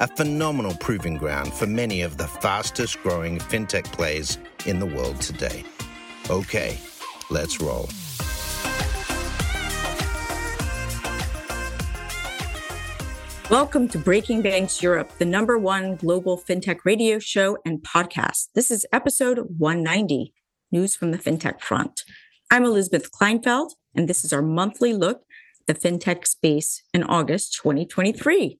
a phenomenal proving ground for many of the fastest growing fintech plays in the world today. Okay, let's roll. Welcome to Breaking Banks Europe, the number one global fintech radio show and podcast. This is episode 190 News from the Fintech Front. I'm Elizabeth Kleinveld, and this is our monthly look at the fintech space in August 2023.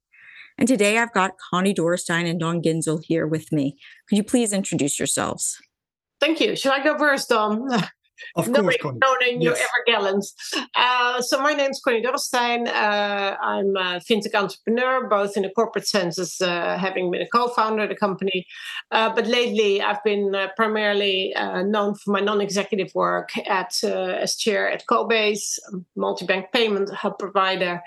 And today I've got Conny Dorrestijn and Don Ginsel here with me. Could you please introduce yourselves? Thank you. Should I go first, Don? Of course, Conny. Knowing you ever gallant. Uh, so my name is Conny Dorrestijn. Uh, I'm a fintech entrepreneur, both in the corporate sense as uh, having been a co-founder of the company, uh, but lately I've been uh, primarily uh, known for my non-executive work at as chair at Cobase, multi-bank payment hub provider,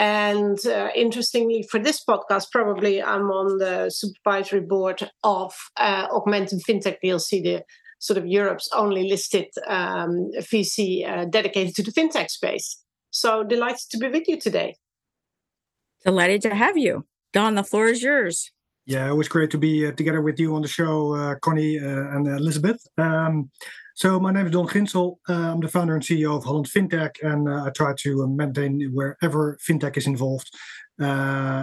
and uh, interestingly, for this podcast, probably I'm on the supervisory board of uh, Augmentum FinTech PLC, the sort of Europe's only listed um, VC uh, dedicated to the fintech space. So delighted to be with you today. Delighted to have you. Don, the floor is yours. Yeah, it was great to be uh, together with you on the show, uh, Conny uh, and Elizabeth. Um, so my name is Don Ginsel. Uh, I'm the founder and CEO of Holland FinTech, and uh, I try to uh, maintain wherever fintech is involved. Uh,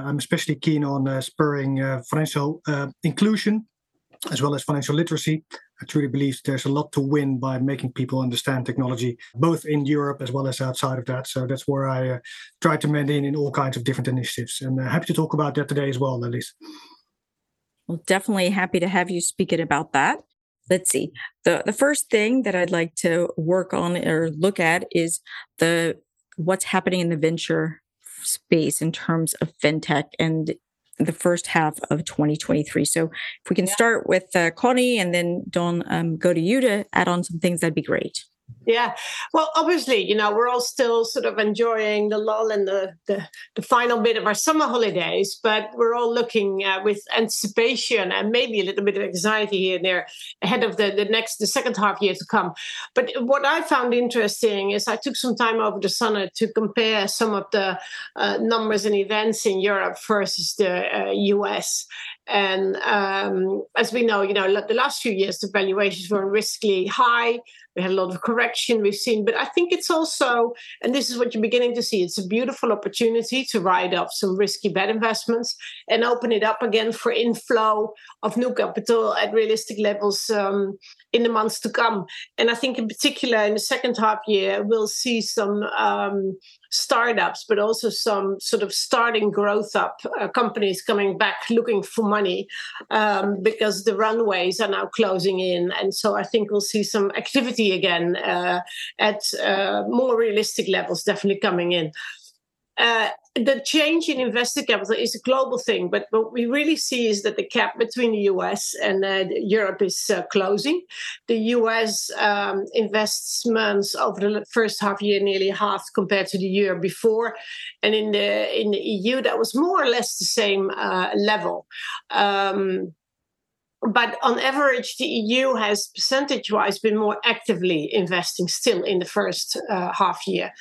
I'm especially keen on uh, spurring uh, financial inclusion as well as financial literacy. I truly believe there's a lot to win by making people understand technology, both in Europe as well as outside of that. So that's where I uh, try to maintain in in all kinds of different initiatives. And uh, happy to talk about that today as well, Elise. Well, definitely happy to have you speak it about that let's see the the first thing that i'd like to work on or look at is the what's happening in the venture space in terms of fintech and the first half of 2023 so if we can yeah. start with uh, conny and then don um, go to you to add on some things that'd be great yeah. Well, obviously, you know, we're all still sort of enjoying the lull and the, the, the final bit of our summer holidays, but we're all looking uh, with anticipation and maybe a little bit of anxiety here and there ahead of the, the next, the second half year to come. But what I found interesting is I took some time over the summer to compare some of the uh, numbers and events in Europe versus the uh, US. And um, as we know, you know, the last few years the valuations were riskily high. We had a lot of correction we've seen, but I think it's also, and this is what you're beginning to see, it's a beautiful opportunity to write off some risky bad investments and open it up again for inflow of new capital at realistic levels um, in the months to come. And I think, in particular, in the second half year, we'll see some um, startups, but also some sort of starting growth up uh, companies coming back looking for money um, because the runways are now closing in. And so I think we'll see some activity again uh, at uh, more realistic levels definitely coming in. Uh, the change in investor capital is a global thing, but what we really see is that the gap between the US and uh, Europe is uh, closing. The US um, investments over the first half year nearly halved compared to the year before, and in the in the EU that was more or less the same uh, level. Um, but on average, the EU has percentage wise been more actively investing still in the first uh, half year.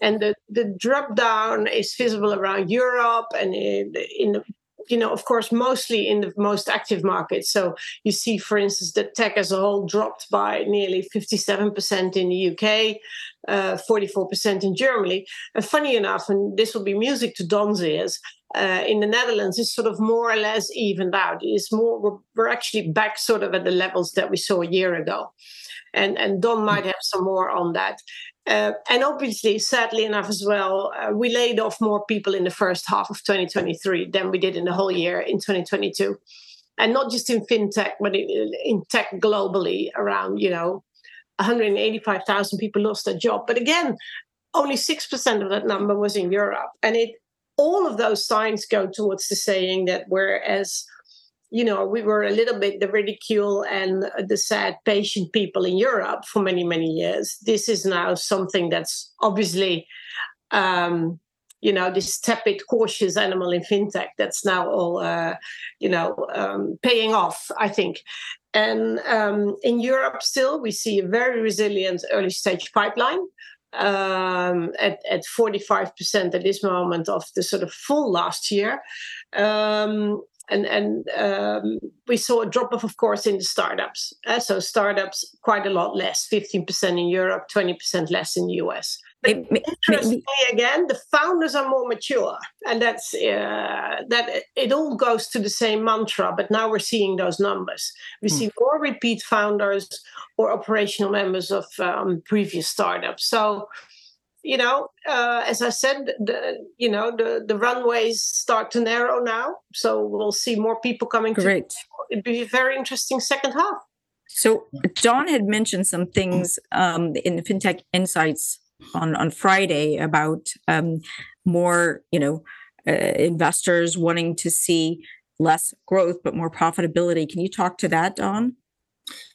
And the, the drop down is visible around Europe and in, in you know, of course, mostly in the most active markets. So you see, for instance, that tech as a whole dropped by nearly 57% in the UK, uh, 44% in Germany. And funny enough, and this will be music to Don's ears, uh, in the Netherlands is sort of more or less evened out. It's more we're, we're, actually back sort of at the levels that we saw a year ago, and and Don might have some more on that. Uh, and obviously, sadly enough, as well, uh, we laid off more people in the first half of 2023 than we did in the whole year in 2022, and not just in fintech, but in, in tech globally. Around you know 185,000 people lost their job. But again, only 6% of that number was in Europe. And it all of those signs go towards the saying that whereas you know we were a little bit the ridicule and the sad patient people in europe for many many years this is now something that's obviously um, you know this tepid cautious animal in fintech that's now all uh, you know um, paying off i think. And um, in europe still we see a very resilient early stage pipeline um, at, at 45% at this moment of the sort of full last year. Um, and and um, we saw a drop off, of course, in the startups. Uh, so startups quite a lot less, 15% in Europe, 20% less in the US. Interestingly, again, the founders are more mature, and that's uh, that. It all goes to the same mantra, but now we're seeing those numbers. We hmm. see more repeat founders or operational members of um, previous startups. So, you know, uh, as I said, the you know the the runways start to narrow now, so we'll see more people coming. Great. To, it'd be a very interesting second half. So John had mentioned some things um, in the FinTech Insights on on Friday about um, more, you know, uh, investors wanting to see less growth but more profitability. Can you talk to that, Don?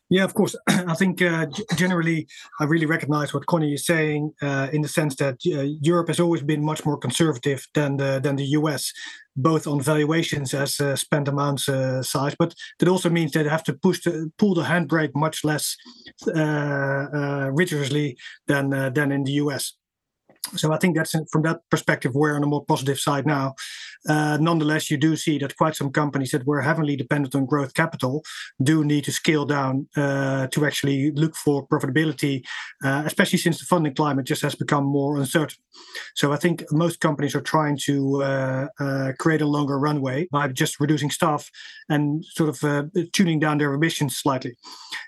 Yeah, of course. I think uh, generally I really recognize what Conny is saying uh, in the sense that uh, Europe has always been much more conservative than the, than the US, both on valuations as uh, spent amounts uh, size, but that also means they have to push the, pull the handbrake much less uh, rigorously than than in the US. So I think that's from that perspective we're on a more positive side now. Uh, nonetheless, you do see that quite some companies that were heavily dependent on growth capital do need to scale down uh, to actually look for profitability, uh, especially since the funding climate just has become more uncertain. So I think most companies are trying to uh, uh, create a longer runway by just reducing staff and sort of uh, tuning down their emissions slightly.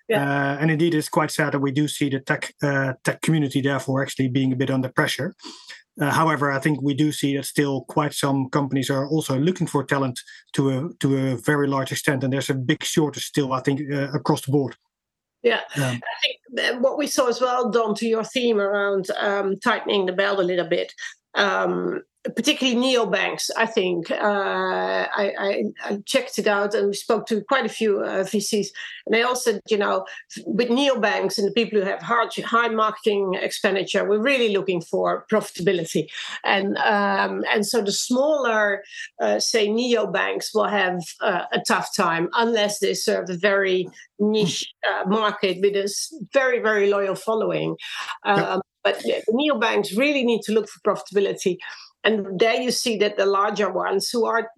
Yeah. and indeed, it's quite sad that we do see the tech tech community therefore actually being a bit under pressure. Uh, however, I think we do see that still quite some companies are also looking for talent to a to a very large extent, and there's a big shortage still. I think uh, across the board. Yeah, I think what we saw as well, Don, to your theme around um, tightening the belt a little bit. Um, particularly neobanks, I think. Uh, I, I, I, checked it out and we spoke to quite a few uh, VCs. And they all said, you know, with neobanks and the people who have hard, high marketing expenditure, we're really looking for profitability. And um, and so the smaller, uh, say, neobanks will have uh, a tough time unless they serve a very niche uh, market with a very, very loyal following. Um, but the neobanks really need to look for profitability and there you see that the larger ones who are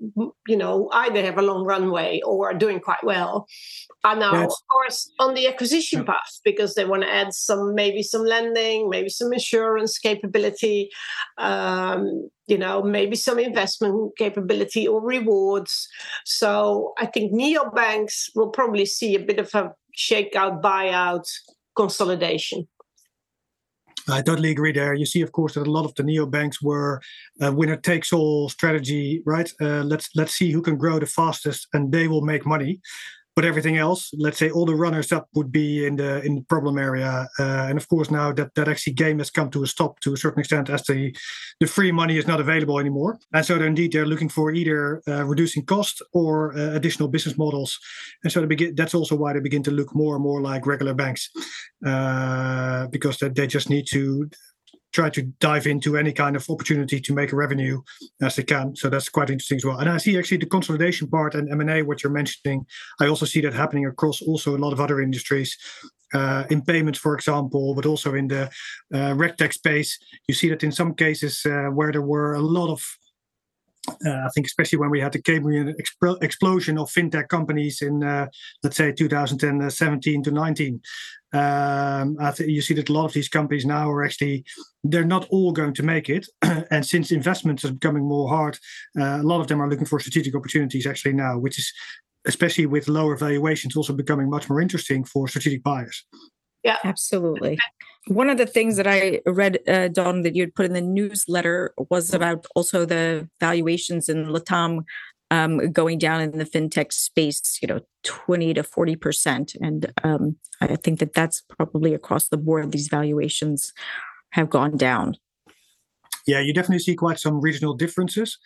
you know either have a long runway or are doing quite well are now of course on the acquisition yeah. path because they want to add some maybe some lending maybe some insurance capability um, you know maybe some investment capability or rewards. So i think neobanks will probably see a bit of a shakeout buyout consolidation I totally agree there. You see, of course, that a lot of the neobanks were a winner takes all strategy, right? Uh, let's let's see who can grow the fastest, and they will make money. But everything else, let's say all the runners up would be in the in the problem area. Uh, and of course, now that that actually game has come to a stop to a certain extent, as the the free money is not available anymore. And so indeed they're looking for either uh, reducing cost or uh, additional business models. And so they begin, that's also why they begin to look more and more like regular banks, uh, because they, they just need to try to dive into any kind of opportunity to make revenue as they can. So that's quite interesting as well. And I see actually the consolidation part and M&A, what you're mentioning, I also see that happening across also a lot of other industries. Uh, in payments, for example, but also in the uh, regtech space, you see that in some cases uh, where there were a lot of I think especially when we had the Cambrian exp- explosion of fintech companies in, uh, let's say, 2017 to 19, um, I think you see that a lot of these companies now are actually they're not all going to make it, and since investments are becoming more hard, uh, a lot of them are looking for strategic opportunities actually now, which is especially with lower valuations also becoming much more interesting for strategic buyers. Yeah, absolutely. One of the things that I read, uh, Don, that you had put in the newsletter was about also the valuations in Latam um, going down in the fintech space, you know, 20 to 40%. And um, I think that that's probably across the board, these valuations have gone down. Yeah, you definitely see quite some regional differences.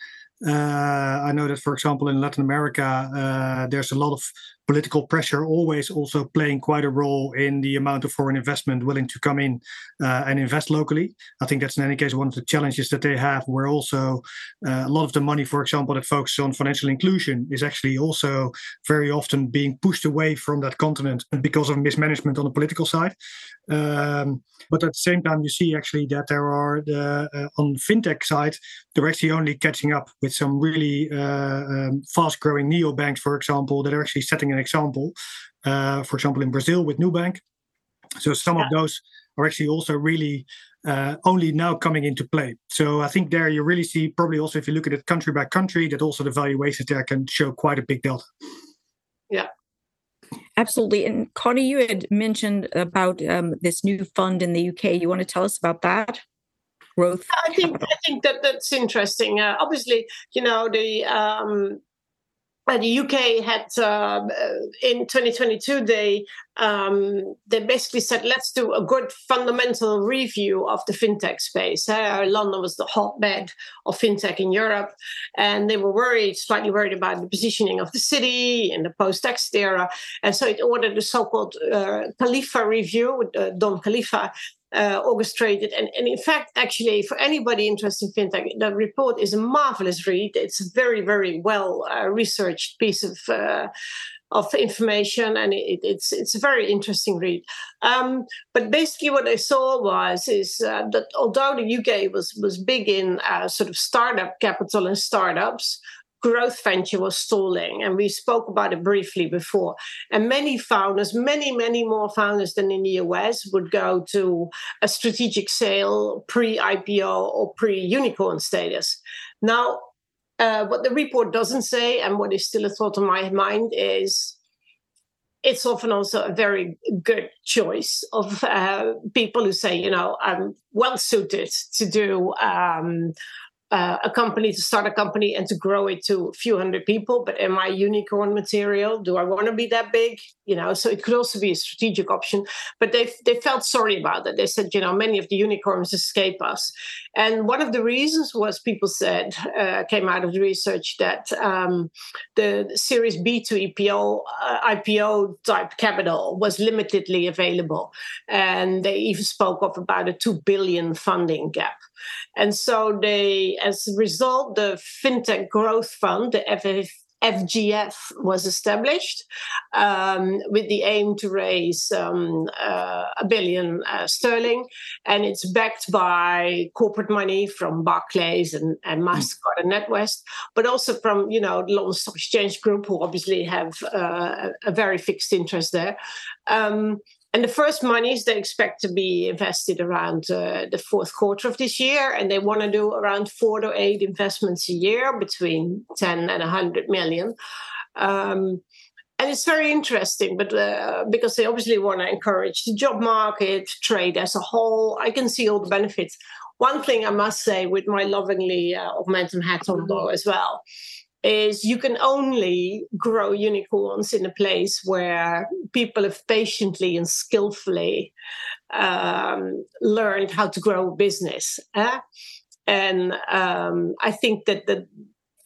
Uh, I know that, for example, in Latin America, uh, there's a lot of political pressure always also playing quite a role in the amount of foreign investment willing to come in uh, and invest locally. I think that's in any case one of the challenges that they have, where also uh, a lot of the money, for example, that focuses on financial inclusion is actually also very often being pushed away from that continent because of mismanagement on the political side. Um, but at the same time, you see actually that there are the, uh, on fintech side, they're actually only catching up with some really uh, um, fast-growing neobanks, for example, that are actually setting an example. Uh, for example, in Brazil with Nubank. So some yeah. of those are actually also really uh, only now coming into play. So I think there you really see probably also if you look at it country by country, that also the valuations there can show quite a big delta. Yeah. Absolutely. And Conny, you had mentioned about um, this new fund in the UK. You want to tell us about that? Growth. I think I think that that's interesting. Uh, obviously, you know the um, the UK had uh, in 2022 they um, they basically said let's do a good fundamental review of the fintech space. Uh, London was the hotbed of fintech in Europe, and they were worried, slightly worried about the positioning of the city in the post-Brexit era, and so it ordered the so-called uh, Kalifa review uh, Dom Kalifa uh, orchestrated. And, and in fact, actually, for anybody interested in fintech, the report is a marvelous read. It's a very, very well uh, researched piece of. Uh, of information, and it, it's it's a very interesting read. Um, but basically, what I saw was is uh, that although the UK was was big in uh, sort of startup capital and startups, growth venture was stalling. And we spoke about it briefly before. And many founders, many, many more founders than in the US, would go to a strategic sale pre IPO or pre unicorn status. Now, uh, what the report doesn't say, and what is still a thought in my mind, is it's often also a very good choice of uh, people who say, you know, I'm well suited to do um, uh, a company to start a company and to grow it to a few hundred people but am i unicorn material do i want to be that big? You know so it could also be a strategic option but they they felt sorry about that they said you know many of the unicorns escape us. And one of the reasons was people said uh, came out of the research that um, the series b to ipo uh, ipo type capital was limitedly available and they even spoke of about a 2 billion funding gap and so they, as a result, the FinTech Growth Fund, the FF, FGF was established um, with the aim to raise um, uh, a billion uh, sterling, and it's backed by corporate money from Barclays and, and hmm. Mastercard and NatWest, but also from you know the London Stock Exchange Group, who obviously have uh, a very fixed interest there. Um, and the first monies they expect to be invested around uh, the fourth quarter of this year. And they want to do around four to eight investments a year between 10 and 100 million. Um, and it's very interesting, but uh, because they obviously want to encourage the job market, trade as a whole, I can see all the benefits. One thing I must say, with my lovingly uh, Augmentum hat on though as well, is you can only grow unicorns in a place where people have patiently and skillfully um, learned how to grow a business. Eh? And um, I think that the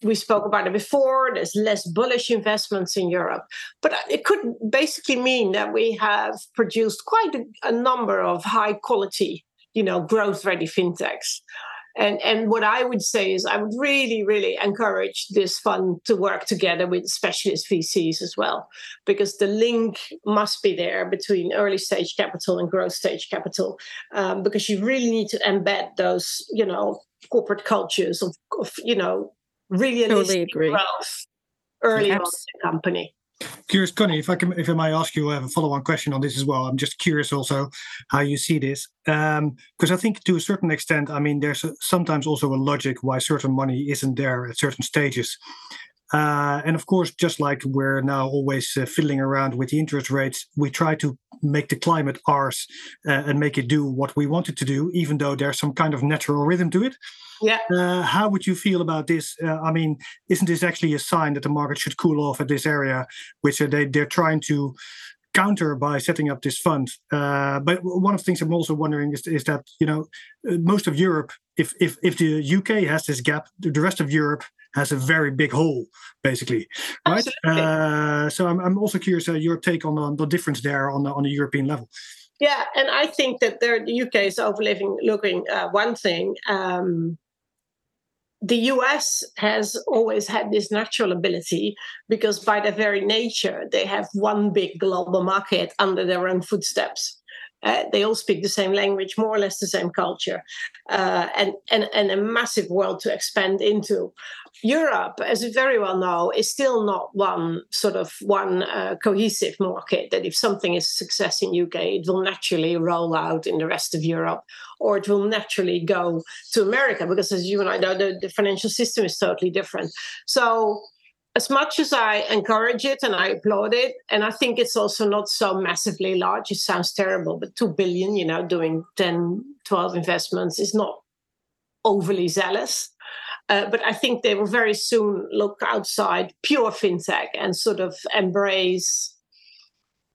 we spoke about it before. There's less bullish investments in Europe, but it could basically mean that we have produced quite a, a number of high quality, you know, growth ready fintechs. And, and what I would say is, I would really, really encourage this fund to work together with specialist VCs as well, because the link must be there between early stage capital and growth stage capital, um, because you really need to embed those, you know, corporate cultures of, of you know, really totally growth early on in the company. Curious, Conny, if I can, if I might ask you have a follow-on question on this as well. I'm just curious also how you see this, because um, I think to a certain extent, I mean, there's a, sometimes also a logic why certain money isn't there at certain stages. Uh, and of course, just like we're now always uh, fiddling around with the interest rates, we try to make the climate ours uh, and make it do what we want it to do, even though there's some kind of natural rhythm to it. Yeah. Uh, how would you feel about this? Uh, I mean, isn't this actually a sign that the market should cool off at this area, which uh, they they're trying to counter by setting up this fund. Uh, but one of the things I'm also wondering is, is that you know uh, most of Europe, if if if the UK has this gap, the rest of Europe has a very big hole, basically, right? Uh, so I'm I'm also curious uh, your take on, on the difference there on the, on the European level. Yeah, and I think that there, the UK is overlooking looking uh, one thing. Um, the US has always had this natural ability because, by their very nature, they have one big global market under their own footsteps. Uh, they all speak the same language, more or less the same culture, uh, and, and, and a massive world to expand into. Europe, as we very well know, is still not one sort of one uh, cohesive market. That if something is a success in UK, it will naturally roll out in the rest of Europe, or it will naturally go to America because, as you and I know, the, the financial system is totally different. So as much as I encourage it and I applaud it, and I think it's also not so massively large, it sounds terrible, but 2 billion, you know, doing 10, 12 investments is not overly zealous. Uh, but I think they will very soon look outside pure fintech and sort of embrace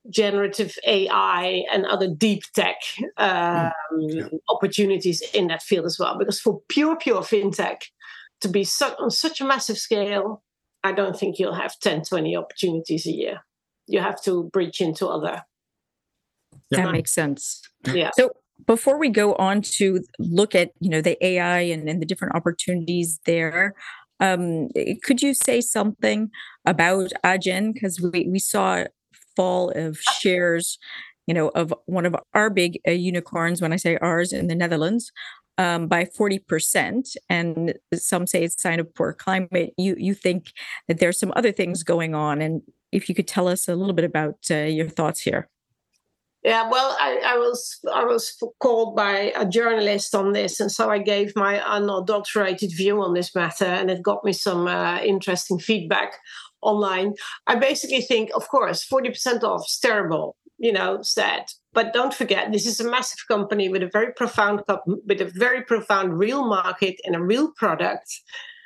generative AI and other deep tech um, yeah. opportunities in that field as well. Because for pure, pure fintech to be su- on such a massive scale, I don't think you'll have 10, 20 opportunities a year. You have to breach into other. That makes sense. Yeah. So before we go on to look at you know the AI and, and the different opportunities there, um, could you say something about Adyen? because we we saw fall of shares, you know, of one of our big uh, unicorns. When I say ours in the Netherlands, um, by 40%. And some say it's a sign of poor climate. You, you think that there's some other things going on. And if you could tell us a little bit about uh, your thoughts here. Yeah, well, I, I, was I was called by a journalist on this, and so I gave my unadulterated view on this matter, and it got me some uh, interesting feedback online. I basically think, of course, forty percent off is terrible, you know, sad. But don't forget, this is a massive company with a very profound with a very profound real market and a real product.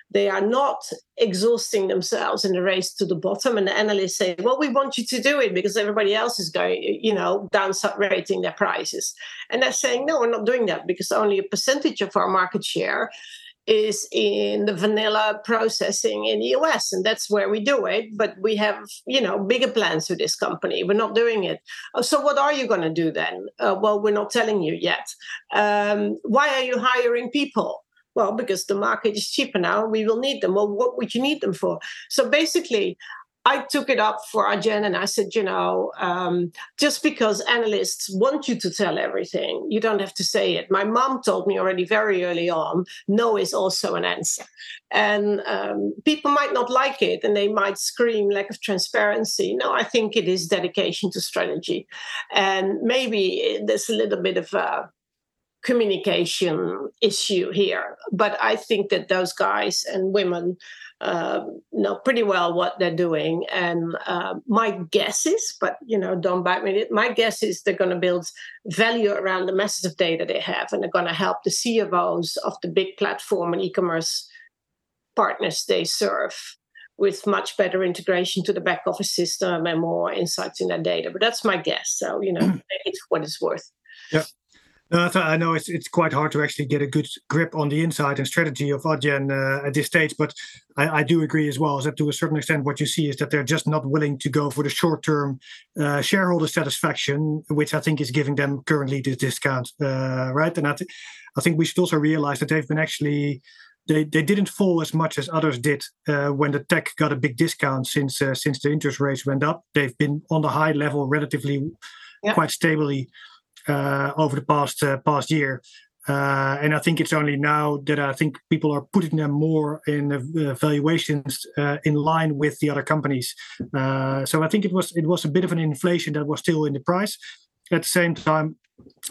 They are not exhausting themselves in the race to the bottom. And the analysts say, well, we want you to do it because everybody else is going, you know, downside rating their prices. And they're saying, no, we're not doing that because only a percentage of our market share is in the vanilla processing in the US, and that's where we do it. But we have, you know, bigger plans for this company. We're not doing it. Oh, so what are you going to do then? Uh, well, we're not telling you yet. Um, why are you hiring people? Well, because the market is cheaper now. We will need them. Well, what would you need them for? So basically, I took it up for Adyen and I said, you know, um, just because analysts want you to tell everything, you don't have to say it. My mom told me already very early on, no is also an answer. And um, people might not like it and they might scream lack of transparency. No, I think it is dedication to strategy. And maybe there's a little bit of a communication issue here. But I think that those guys and women uh, know pretty well what they're doing. And uh, my guess is, but you know, don't bite me. My guess is they're going to build value around the massive data they have, and they're going to help the CFOs of the big platform and e-commerce partners they serve with much better integration to the back office system and more insights in their data. But that's my guess. So you know, it's what it's worth. Yeah. No, I know it's it's quite hard to actually get a good grip on the insight and strategy of Adyen uh, at this stage, but I, I, do agree as well. Is that to a certain extent, what you see is that they're just not willing to go for the short-term uh, shareholder satisfaction, which I think is giving them currently this discount, uh, right? And I, th- I think we should also realize that they've been actually they, they didn't fall as much as others did uh, when the tech got a big discount since uh, since the interest rates went up. They've been on the high level relatively yeah. quite stably over the past uh, past year. Uh, and I think it's only now that I think people are putting them more in uh, valuations uh, in line with the other companies. Uh, so I think it was it was a bit of an inflation that was still in the price. At the same time,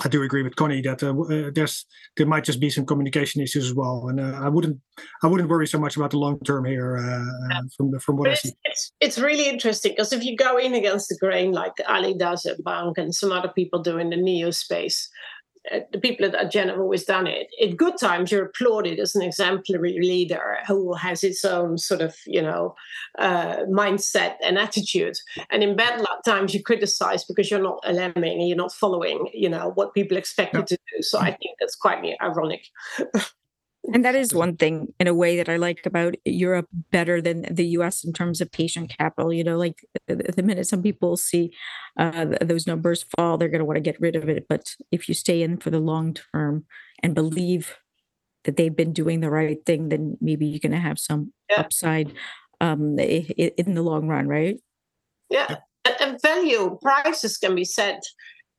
I do agree with Conny that uh, uh, there's there might just be some communication issues as well, and uh, I wouldn't I wouldn't worry so much about the long term here uh, uh from from what but I see. It's, it's really interesting because if you go in against the grain like Ali does at bunq and some other people do in the neo space, the people at Adyen have always done it. In good times, you're applauded as an exemplary leader who has its own sort of, you know, uh, mindset and attitude. And in bad times, you're criticized because you're not lemming, you're not following, you know, what people expect you to do. So I think that's quite ironic. And that is one thing in a way that I like about Europe better than the US in terms of patient capital. You know, like the minute some people see uh, those numbers fall, they're going to want to get rid of it. But if you stay in for the long term and believe that they've been doing the right thing, then maybe you're going to have some yeah. upside um, in the long run, right? Yeah. And value prices can be set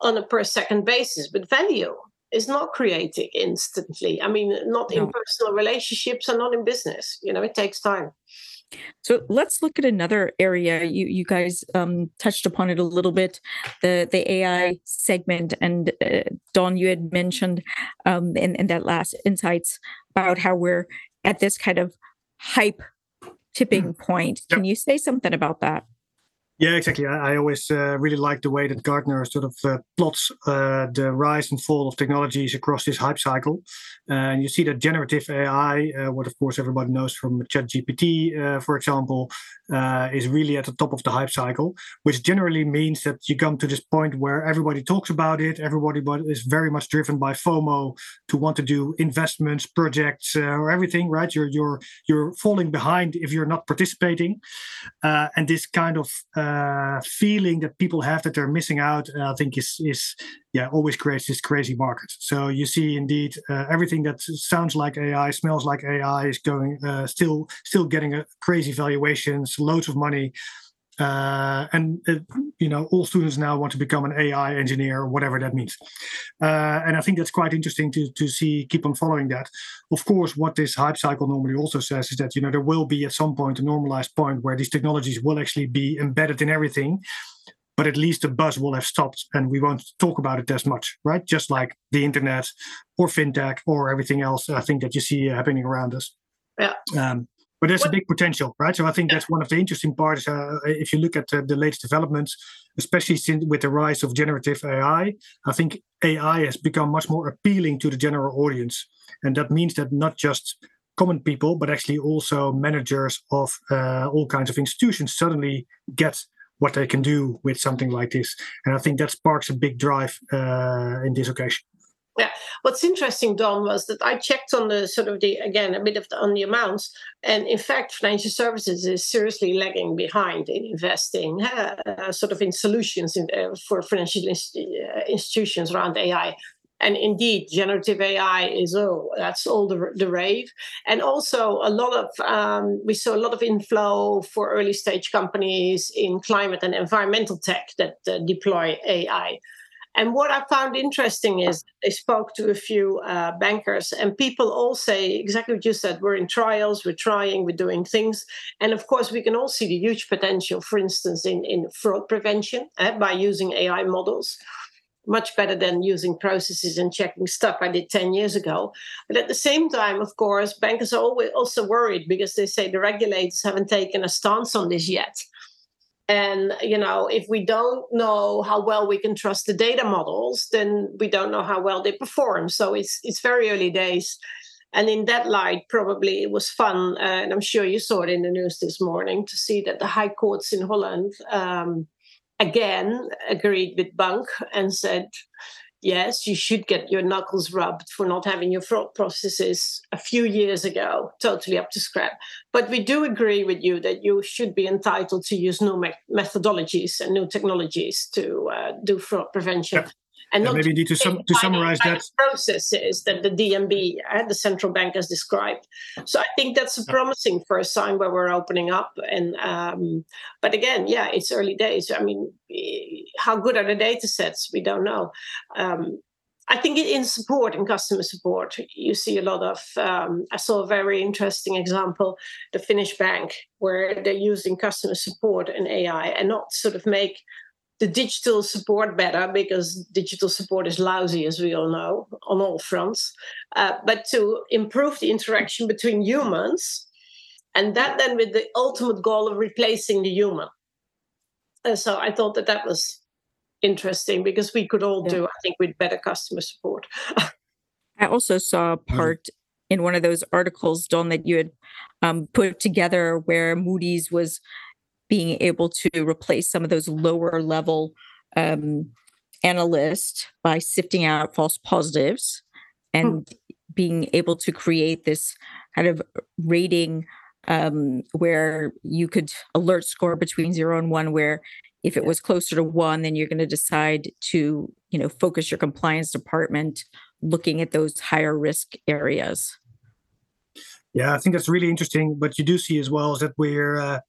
on a per second basis, but value is not created instantly. I mean, not no. in personal relationships and not in business. You know, it takes time. So let's look at another area. You you guys um, touched upon it a little bit, the the AI segment, and uh, Don, you had mentioned um, in in that last insights about how we're at this kind of hype tipping mm. point. Can you say something about that? Yeah, exactly. I, I always uh, really like the way that Gartner sort of uh, plots uh, the rise and fall of technologies across this hype cycle. And you see that generative AI, uh, what of course everybody knows from ChatGPT, uh, for example, uh, is really at the top of the hype cycle, which generally means that you come to this point where everybody talks about it. Everybody is very much driven by FOMO to want to do investments, projects, or everything. Right? You're you're you're falling behind if you're not participating, and this kind of uh, feeling that people have that they're missing out, uh, I think is is yeah always creates this crazy market. So you see indeed uh, everything that sounds like AI, smells like AI is going uh, still still getting a crazy valuations, loads of money. Uh, and uh, you know all students now want to become an AI engineer, whatever that means. Uh, and I think that's quite interesting to to see keep on following that. Of course, what this hype cycle normally also says is that you know there will be at some point a normalized point where these technologies will actually be embedded in everything. But at least the buzz will have stopped, and we won't talk about it as much, right? Just like the internet, or fintech, or everything else. I think that you see happening around us. Yeah. Um, but there's what? a big potential, right? So I think that's one of the interesting parts. Uh, if you look at uh, the latest developments, especially since, with the rise of generative AI, I think AI has become much more appealing to the general audience, and that means that not just common people, but actually also managers of uh, all kinds of institutions suddenly get what they can do with something like this. And I think that sparks a big drive uh, in this occasion. Yeah, what's interesting, Don, was that I checked on the sort of the again a bit of the, on the amounts, and in fact, financial services is seriously lagging behind in investing, uh, sort of in solutions in, uh, for financial inst- uh, institutions around AI. And indeed, generative AI is oh, that's all the, the rave. And also, a lot of um, we saw a lot of inflow for early stage companies in climate and environmental tech that uh, deploy AI. And what I found interesting is they spoke to a few uh, bankers, and people all say exactly what you said. We're in trials, we're trying, we're doing things. And of course, we can all see the huge potential, for instance, in, in fraud prevention uh, by using AI models. Much better than using processes and checking stuff I did 10 years ago. But at the same time, of course, bankers are always also worried because they say the regulators haven't taken a stance on this yet. And you know, if we don't know how well we can trust the data models, then we don't know how well they perform. So it's it's very early days. And in that light, probably it was fun, uh, and I'm sure you saw it in the news this morning to see that the high courts in Holland um, again agreed with bunq and said, yes, you should get your knuckles rubbed for not having your fraud processes a few years ago totally up to scrap. But we do agree with you that you should be entitled to use new me- methodologies and new technologies to uh, do fraud prevention and yeah, maybe need to, sum, to summarize that processes that the DNB, uh, the central bank, has described. So I think that's a promising first sign where we're opening up. And um, but again, yeah, it's early days. I mean, how good are the data sets? We don't know. Um, I think in support, in customer support, you see a lot of. Um, I saw a very interesting example, the Finnish bank, where they're using customer support and AI, and not sort of make the digital support better because digital support is lousy, as we all know, on all fronts, uh, but to improve the interaction between humans, and that then with the ultimate goal of replacing the human. And so I thought that that was interesting because we could all yeah. do, I think, with better customer support. I also saw a part in one of those articles, Don, that you had um, put together where Moody's was being able to replace some of those lower level um, analysts by sifting out false positives and hmm. being able to create this kind of rating um, where you could alert score between zero and one, where if it was closer to one, then you're going to decide to, you know, focus your compliance department looking at those higher risk areas. Yeah, I think that's really interesting. But you do see as well is that we're uh,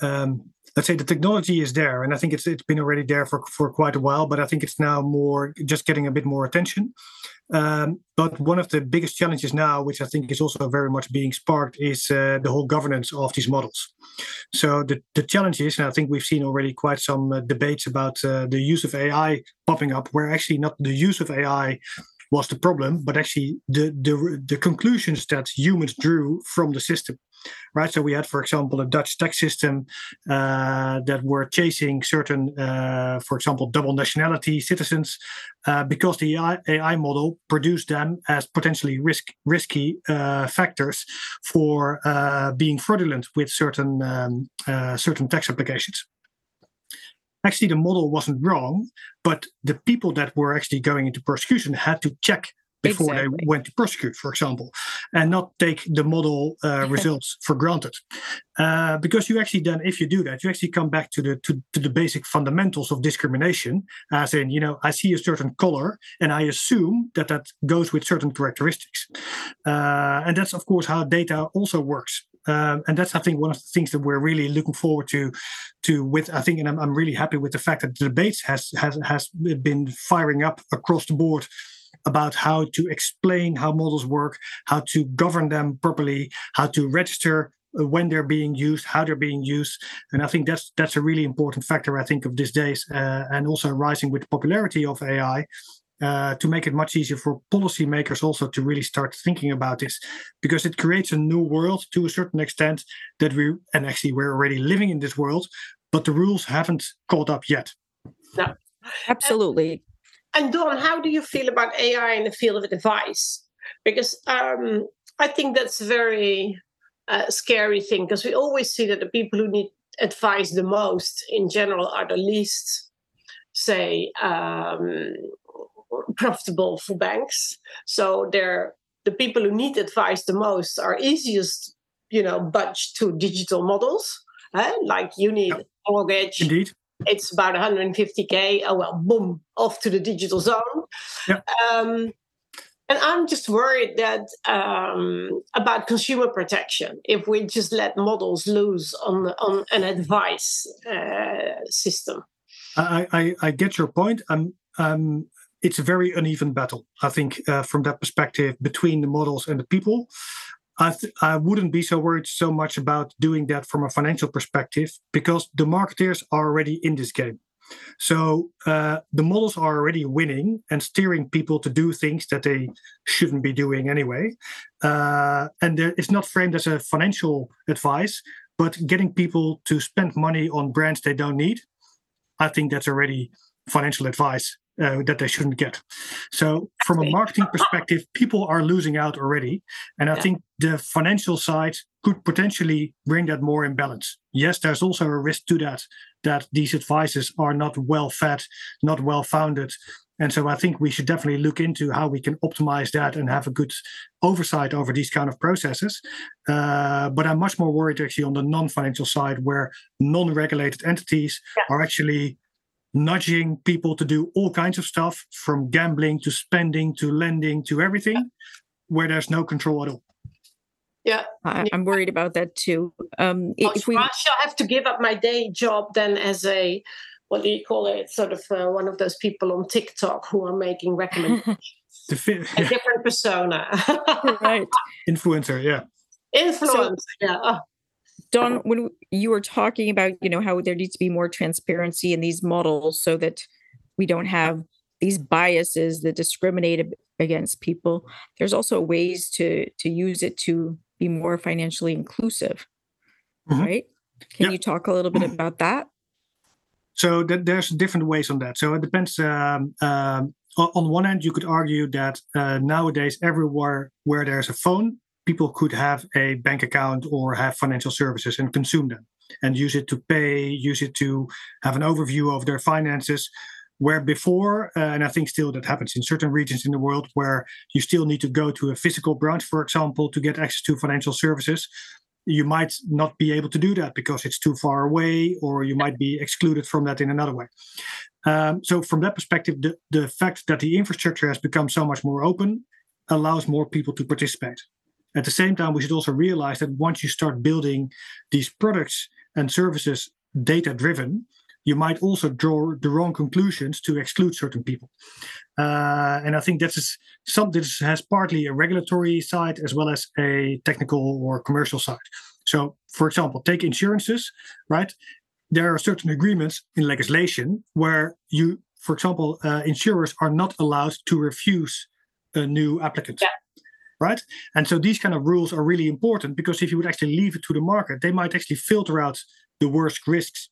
um, let's say the technology is there and i think it's it's been already there for for quite a while but i think it's now more just getting a bit more attention. Um, but one of the biggest challenges now which i think is also very much being sparked is uh, the whole governance of these models. So the, the challenge is and i think we've seen already quite some uh, debates about uh, the use of ai popping up where actually not the use of ai was the problem, but actually the, the the conclusions that humans drew from the system right? So we had, for example, a Dutch tax system uh, that were chasing certain, uh, for example, double nationality citizens uh, because the AI, model produced them as potentially risk, risky uh, factors for uh, being fraudulent with certain um, uh, certain tax applications actually the model wasn't wrong, but the people that were actually going into prosecution had to check before exactly. they went to prosecute, for example, and not take the model uh, results for granted. Uh, because you actually then, if you do that, you actually come back to the to, to the basic fundamentals of discrimination, as in, you know, I see a certain color and I assume that that goes with certain characteristics, uh, and that's of course how data also works. Um, and that's I think one of the things that we're really looking forward to, to with I think, and I'm, I'm really happy with the fact that the debates has has has been firing up across the board about how to explain how models work, how to govern them properly, how to register uh, when they're being used, how they're being used, and I think that's that's a really important factor. I think of these days, uh, and also rising with the popularity of AI. Uh, to make it much easier for policymakers also to really start thinking about this because it creates a new world to a certain extent that we and actually we're already living in this world but the rules haven't caught up yet no absolutely and Don, how do you feel about AI in the field of advice? Because um, I think that's a very uh, scary thing because we always see that the people who need advice the most in general are the least, say, um, profitable for banks. So they're the people who need advice the most are easiest, you know, budge to digital models. Uh, like you need yep. mortgage, Indeed it's about 150k. Oh well, boom, off to the digital zone. Yeah. Um, and I'm just worried that um, about consumer protection if we just let models loose on on an advice uh, system. I, I, I get your point. Um, um, it's a very uneven battle. I think uh, from that perspective between the models and the people. I, th- I wouldn't be so worried so much about doing that from a financial perspective because the marketeers are already in this game. So uh, the models are already winning and steering people to do things that they shouldn't be doing anyway. Uh, and there, it's not framed as a financial advice, but getting people to spend money on brands they don't need. I think that's already financial advice uh, that they shouldn't get. So, from a marketing perspective, people are losing out already. And I yeah. think the financial side could potentially bring that more in balance. Yes, there's also a risk to that, that these advices are not well fed, not well founded. And so I think we should definitely look into how we can optimize that and have a good oversight over these kind of processes. Uh, but I'm much more worried actually on the non financial side, where non regulated entities yeah. are actually nudging people to do all kinds of stuff from gambling to spending to lending to everything where there's no control at all. Yeah, I, am worried about that too. Um, oh, if we I shall have to give up my day job then as a what do you call it? Sort of uh, one of those people on TikTok who are making recommendations. fi- yeah. A different persona, right? Influencer, yeah. Influencer, so, yeah. Oh. Don, when you were talking about, you know, how there needs to be more transparency in these models so that we don't have these biases that discriminate against people, there's also ways to to use it to be more financially inclusive. Mm-hmm. Right? Can you talk a little bit about that? So that there's different ways on that. So it depends. Um, um, on one end, you could argue that uh, nowadays, everywhere where there's a phone, people could have a bank account or have financial services and consume them and use it to pay, use it to have an overview of their finances. Where before, uh, and I think still that happens in certain regions in the world where you still need to go to a physical branch, for example, to get access to financial services you might not be able to do that because it's too far away, or you might be excluded from that in another way. Um, so, from that perspective, the, the fact that the infrastructure has become so much more open allows more people to participate. At the same time, we should also realize that once you start building these products and services data driven, you might also draw the wrong conclusions to exclude certain people. Uh, and I think that's something that has partly a regulatory side as well as a technical or commercial side. So, for example, take insurances, right? There are certain agreements in legislation where you, for example, uh, insurers are not allowed to refuse a new applicant. Yeah. Right. And so these kind of rules are really important because if you would actually leave it to the market, they might actually filter out the worst risks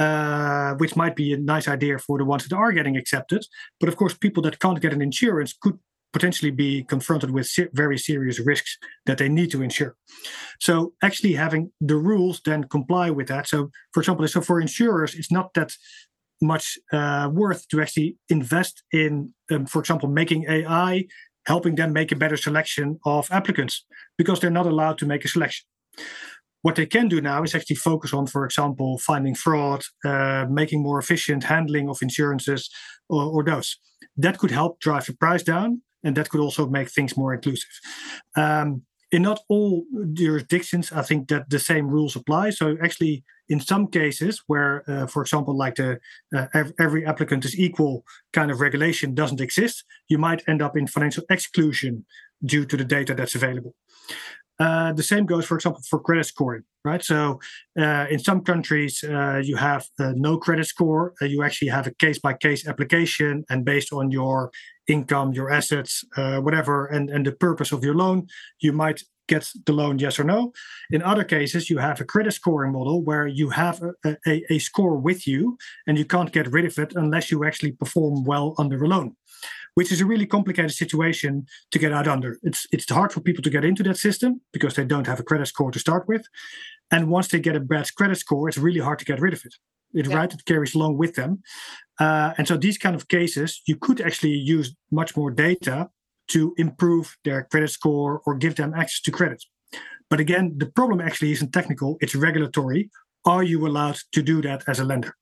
uh, which might be a nice idea for the ones that are getting accepted. But of course, people that can't get an insurance could potentially be confronted with very serious risks that they need to insure. So actually having the rules then comply with that. So for example, so for insurers, it's not that much uh, worth to actually invest in, um, for example, making AI helping them make a better selection of applicants because they're not allowed to make a selection. What they can do now is actually focus on, for example, finding fraud, uh, making more efficient handling of insurances, or, or, those. That could help drive the price down, and that could also make things more inclusive. Um, in not all jurisdictions, I think that the same rules apply. So actually, in some cases where, uh, for example, like the uh, every applicant is equal kind of regulation doesn't exist, you might end up in financial exclusion due to the data that's available. Uh, the same goes, for example, for credit scoring, right? So, uh, in some countries, uh, you have uh, no credit score. Uh, you actually have a case by case application, and based on your income, your assets, uh, whatever, and, and the purpose of your loan, you might get the loan, yes or no. In other cases, you have a credit scoring model where you have a, a, a score with you, and you can't get rid of it unless you actually perform well under a loan which is a really complicated situation to get out under. It's it's hard for people to get into that system because they don't have a credit score to start with, and once they get a bad credit score, it's really hard to get rid of it. It yeah. right it carries along with them, uh, and so these kind of cases you could actually use much more data to improve their credit score or give them access to credit. But again, the problem actually isn't technical; it's regulatory. Are you allowed to do that as a lender?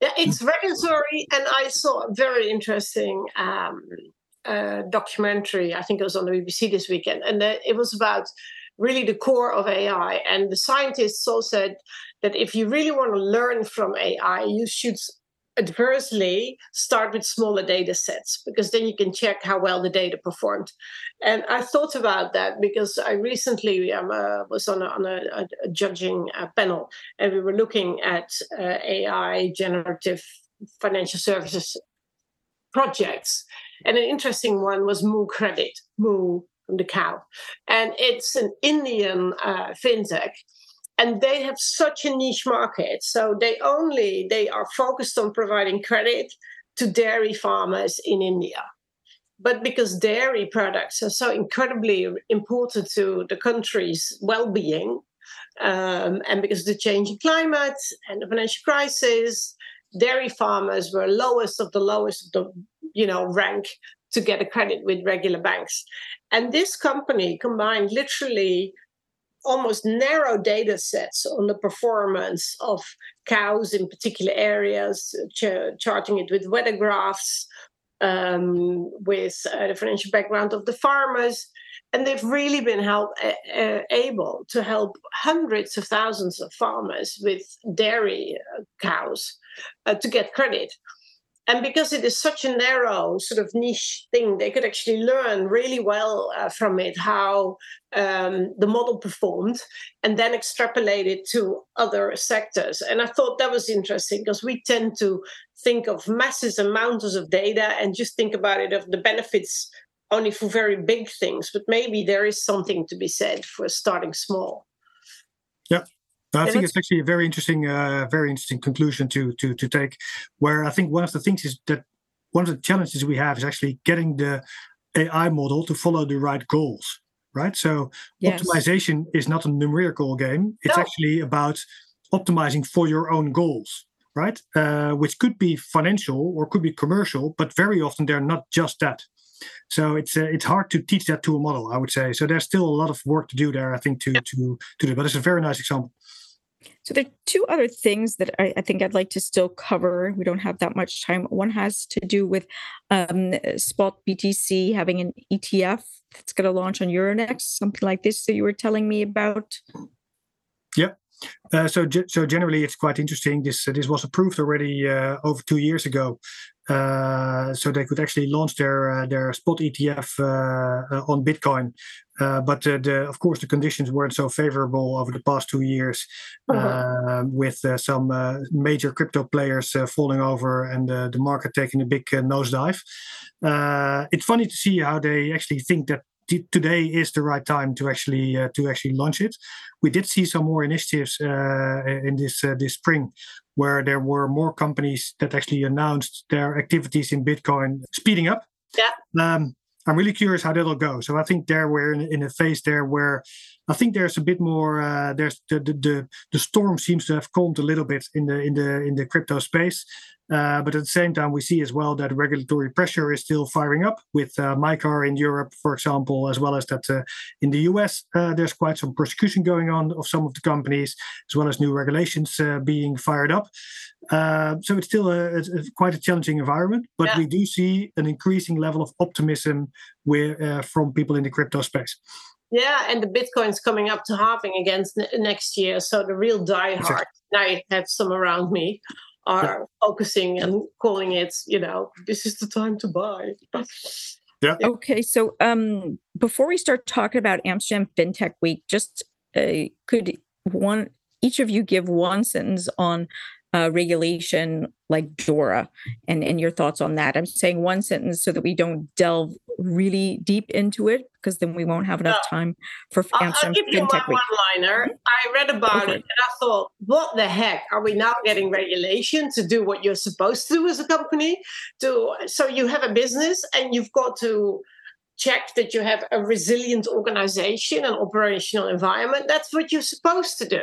Yeah, it's regulatory, and I saw a very interesting um, uh, documentary. I think it was on the BBC this weekend, and it was about really the core of AI. And the scientists all said that if you really want to learn from AI, you should adversely start with smaller data sets because then you can check how well the data performed. And i thought about that because i recently um, uh, was on, a, on a, a judging uh, panel and we were looking at uh, ai generative financial services projects. And an interesting one was moo credit moo from the cow. And it's an indian uh, fintech and they have such a niche market. So they only they are focused on providing credit to dairy farmers in india. But because dairy products are so incredibly important to the country's well-being um, and because of the changing climate and the financial crisis dairy farmers were lowest of the lowest of the you know rank to get a credit with regular banks. And this company combined literally almost narrow data sets on the performance of cows in particular areas, ch- charting it with weather graphs, um, with uh, the financial background of the farmers. And they've really been help, uh, able to help hundreds of thousands of farmers with dairy uh, cows uh, to get credit and because it is such a narrow sort of niche thing they could actually learn really well uh, from it how um, the model performed and then extrapolate it to other sectors. And i thought that was interesting because we tend to think of massive amounts of data and just think about it of the benefits only for very big things but maybe there is something to be said for starting small No, I think it's actually a very interesting, uh, very interesting conclusion to to to take. Where I think one of the things is that one of the challenges we have is actually getting the AI model to follow the right goals, right? So yes. optimization is not a numerical game; it's no. actually about optimizing for your own goals, right? Uh, which could be financial or could be commercial, but very often they're not just that. So it's uh, it's hard to teach that to a model, I would say. So there's still a lot of work to do there, I think, to to to do. But it's a very nice example. So there are two other things that I, I, think I'd like to still cover. We don't have that much time. One has to do with um, Spot BTC having an ETF that's going to launch on Euronext, something like this that you were telling me about. Yep. Uh, so, so generally, it's quite interesting. This uh, this was approved already uh, over two years ago, uh, so they could actually launch their uh, their spot ETF uh, on Bitcoin. But the, of course, the conditions weren't so favorable over the past two years, uh-huh. with some major crypto players falling over and the market taking a big nosedive. it's funny to see how they actually think that today is the right time to actually uh, to actually launch it. We did see some more initiatives uh, in this uh, this spring, where there were more companies that actually announced their activities in Bitcoin speeding up. Yeah. Um, I'm really curious how that'll go. So I think there we're in, in a phase there where I think there's a bit more. Uh, there's the, the, the the storm seems to have calmed a little bit in the in the in the crypto space, uh, but at the same time, we see as well that regulatory pressure is still firing up with uh, MiCAR in Europe, for example, as well as that uh, in the US, uh, there's quite some persecution going on of some of the companies, as well as new regulations uh, being fired up. Uh, so it's still a, a, quite a challenging environment, but yeah. we do see an increasing level of optimism where, from people in the crypto space. Yeah, and the Bitcoin's coming up to halving against n- next year. So the real diehard, exactly. I have some around me, are yeah. focusing and calling it, you know, this is the time to buy. Yeah. Okay. So um, before we start talking about Amsterdam FinTech Week, just uh, could one each of you give one sentence on uh, regulation like DORA and, and your thoughts on that. I'm saying one sentence so that we don't delve really deep into it because then we won't have enough time for I'll, I'll give you one liner. Mm-hmm. I read about okay. it and I thought, what the heck? Are we now getting regulation to do what you're supposed to do as a company? To so you have a business and you've got to check that you have a resilient organization and operational environment that's what you're supposed to do.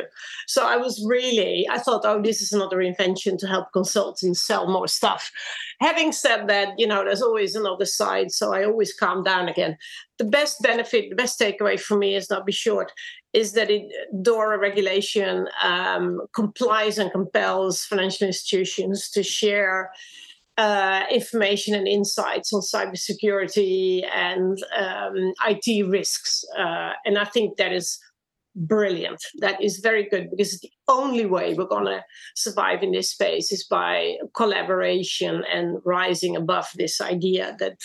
So i was really i thought oh this is another invention to help consultants sell more stuff. Having said that you know there's always another side so i always calm down again. The best benefit the best takeaway for me is not be short is that it DORA regulation um, complies and compels financial institutions to share uh, information and insights on cybersecurity and um, IT risks. Uh, and I think that is brilliant. That is very good because the only way we're going to survive in this space is by collaboration and rising above this idea that,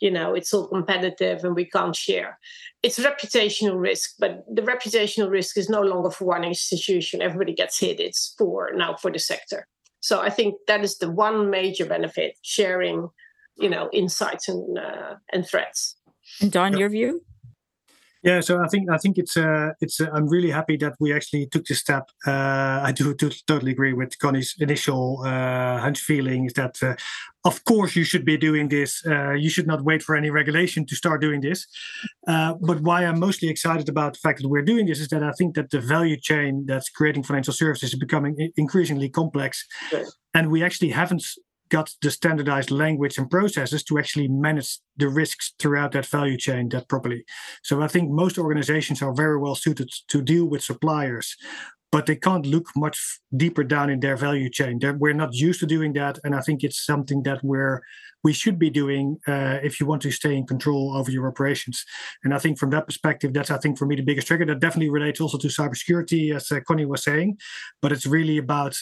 you know, it's all competitive and we can't share. It's reputational risk, but the reputational risk is no longer for one institution. Everybody gets hit. It's for now for the sector. So I think that is the one major benefit: sharing, you know, insights and uh, and threats. And Don, your view? Yeah, so I think I think it's uh, it's uh, I'm really happy that we actually took this step. Uh, I do, do totally agree with Conny's initial uh, hunch feeling is that uh, of course you should be doing this. Uh, you should not wait for any regulation to start doing this. Uh, but why I'm mostly excited about the fact that we're doing this is that I think that the value chain that's creating financial services is becoming increasingly complex, and we actually haven't got the standardized language and processes to actually manage the risks throughout that value chain that properly. So I think most organizations are very well suited to deal with suppliers, but they can't look much deeper down in their value chain. They're, we're not used to doing that, and I think it's something that we're we should be doing uh, if you want to stay in control over your operations. And I think from that perspective, that's I think for me the biggest trigger. That definitely relates also to cybersecurity, as uh, Conny was saying, but it's really about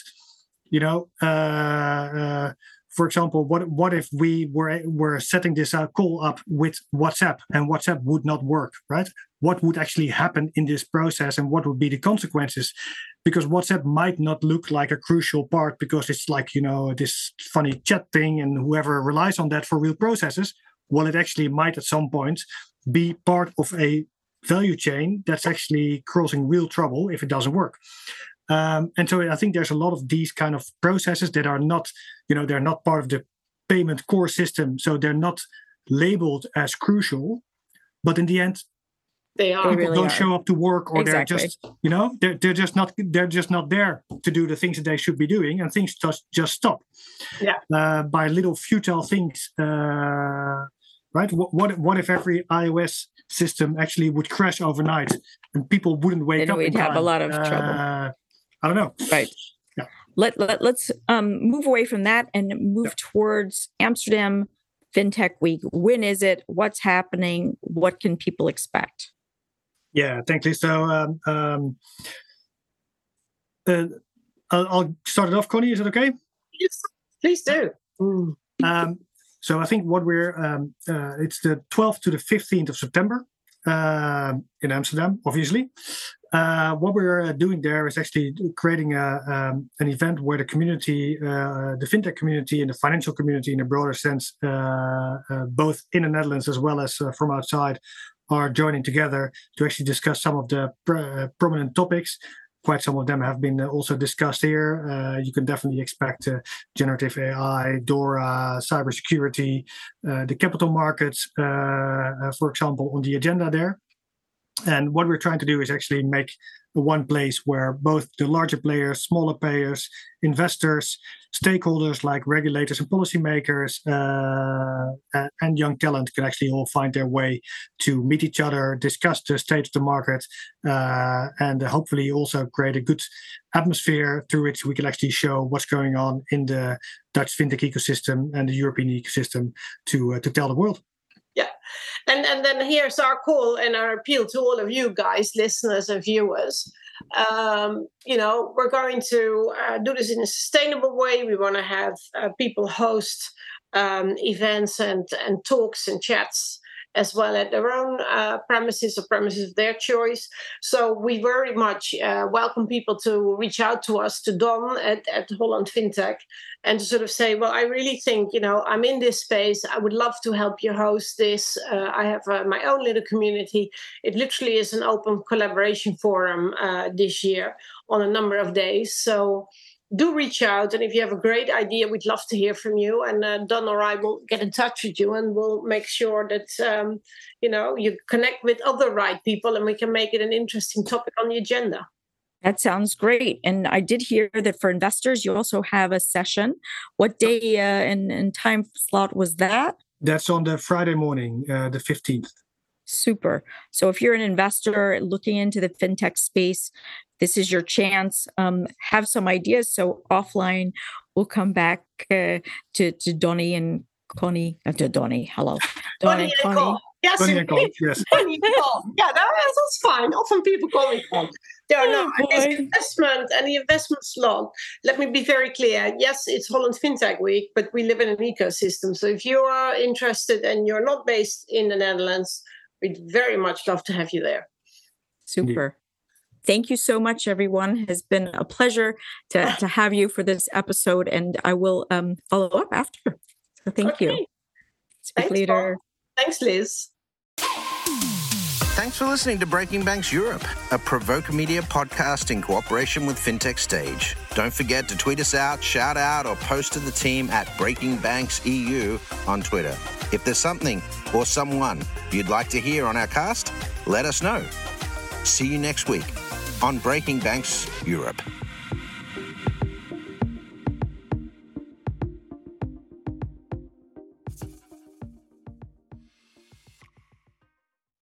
you know. Uh, uh for example, what what if we were were setting this uh, call up with WhatsApp and WhatsApp would not work, right? What would actually happen in this process and what would be the consequences? Because WhatsApp might not look like a crucial part because it's like you know this funny chat thing and whoever relies on that for real processes. Well, it actually might at some point be part of a value chain that's actually causing real trouble if it doesn't work. Um, and so I think there's a lot of these kind of processes that are not, you know, they're not part of the payment core system, so they're not labeled as crucial. But in the end, they are. People really don't are. show up to work, or Exactly. they're just, you know, they're they're just not they're just not there to do the things that they should be doing, and things just just stop. Yeah. Uh, by little futile things. Uh, right. What, what what if every iOS system actually would crash overnight and people wouldn't wake up? we'd have a lot of trouble. Uh, I don't know. Right. Yeah. Let, let let's um, move away from that and move towards Amsterdam FinTech Week. When is it? What's happening? What can people expect? Yeah, thank you. So um, um, uh, I'll, I'll start it off, Conny. Is it okay? Yes, please do. Um, so I think what we're um, uh, it's the 12th to the 15th of September um, in Amsterdam, obviously. Uh, what we're doing there is actually creating a, um, an event where the community, uh, the fintech community, and the financial community, in a broader sense, uh, uh, both in the Netherlands as well as uh, from outside, are joining together to actually discuss some of the pr- uh, prominent topics. Quite some of them have been also discussed here. You can definitely expect generative AI, DORA, cybersecurity, the capital markets, for example, on the agenda there. And what we're trying to do is actually make one place where both the larger players, smaller players, investors, stakeholders like regulators and policymakers, uh, and young talent can actually all find their way to meet each other, discuss the state of the market, uh, and hopefully also create a good atmosphere through which we can actually show what's going on in the Dutch fintech ecosystem and the European ecosystem to uh, to tell the world. And and then here's our call and our appeal to all of you guys, listeners and viewers. Um, you know, we're going to uh, do this in a sustainable way. We want to have uh, people host um, events and and talks and chats as well at their own uh, premises or premises of their choice. So we very much uh, welcome people to reach out to us, to Don at, at Holland FinTech, and to sort of say, well, I really think, you know, I'm in this space. I would love to help you host this. Uh, I have uh, my own little community. It literally is an open collaboration forum uh, this year on a number of days. So do reach out. And if you have a great idea, we'd love to hear from you. And uh, Don or I will get in touch with you and we'll make sure that, um, you know, you connect with other right people and we can make it an interesting topic on the agenda. That sounds great. And I did hear that for investors, you also have a session. What day uh, and, and time slot was that? That's on the Friday morning, uh, the 15th. Super. So if you're an investor looking into the fintech space, this is your chance. Um, have some ideas. So offline, we'll come back uh, to to Donnie and Conny. Uh, to Donnie. Hello, Donnie Bonnie and Cole. Yes, Bonnie and indeed. Cole, yes. Bonnie and Cole. Yeah, that, that's fine. Often people call me Cole. There are no Oh, investment and the investment slot. Let me be very clear. Yes, it's Holland FinTech Week, but we live in an ecosystem. So if you are interested and you're not based in the Netherlands, we'd very much love to have you there. Super. Thank you so much, everyone. It has been a pleasure to, to have you for this episode, and I will um, follow up after. So thank you. Speak Thanks, later. Thanks, Liz. Thanks for listening to Breaking Banks Europe, a Provoke Media podcast in cooperation with FinTech Stage. Don't forget to tweet us out, shout out, or post to the team at Breaking Banks EU on Twitter. If there's something or someone you'd like to hear on our cast, let us know. See you next week on Breaking Banks Europe.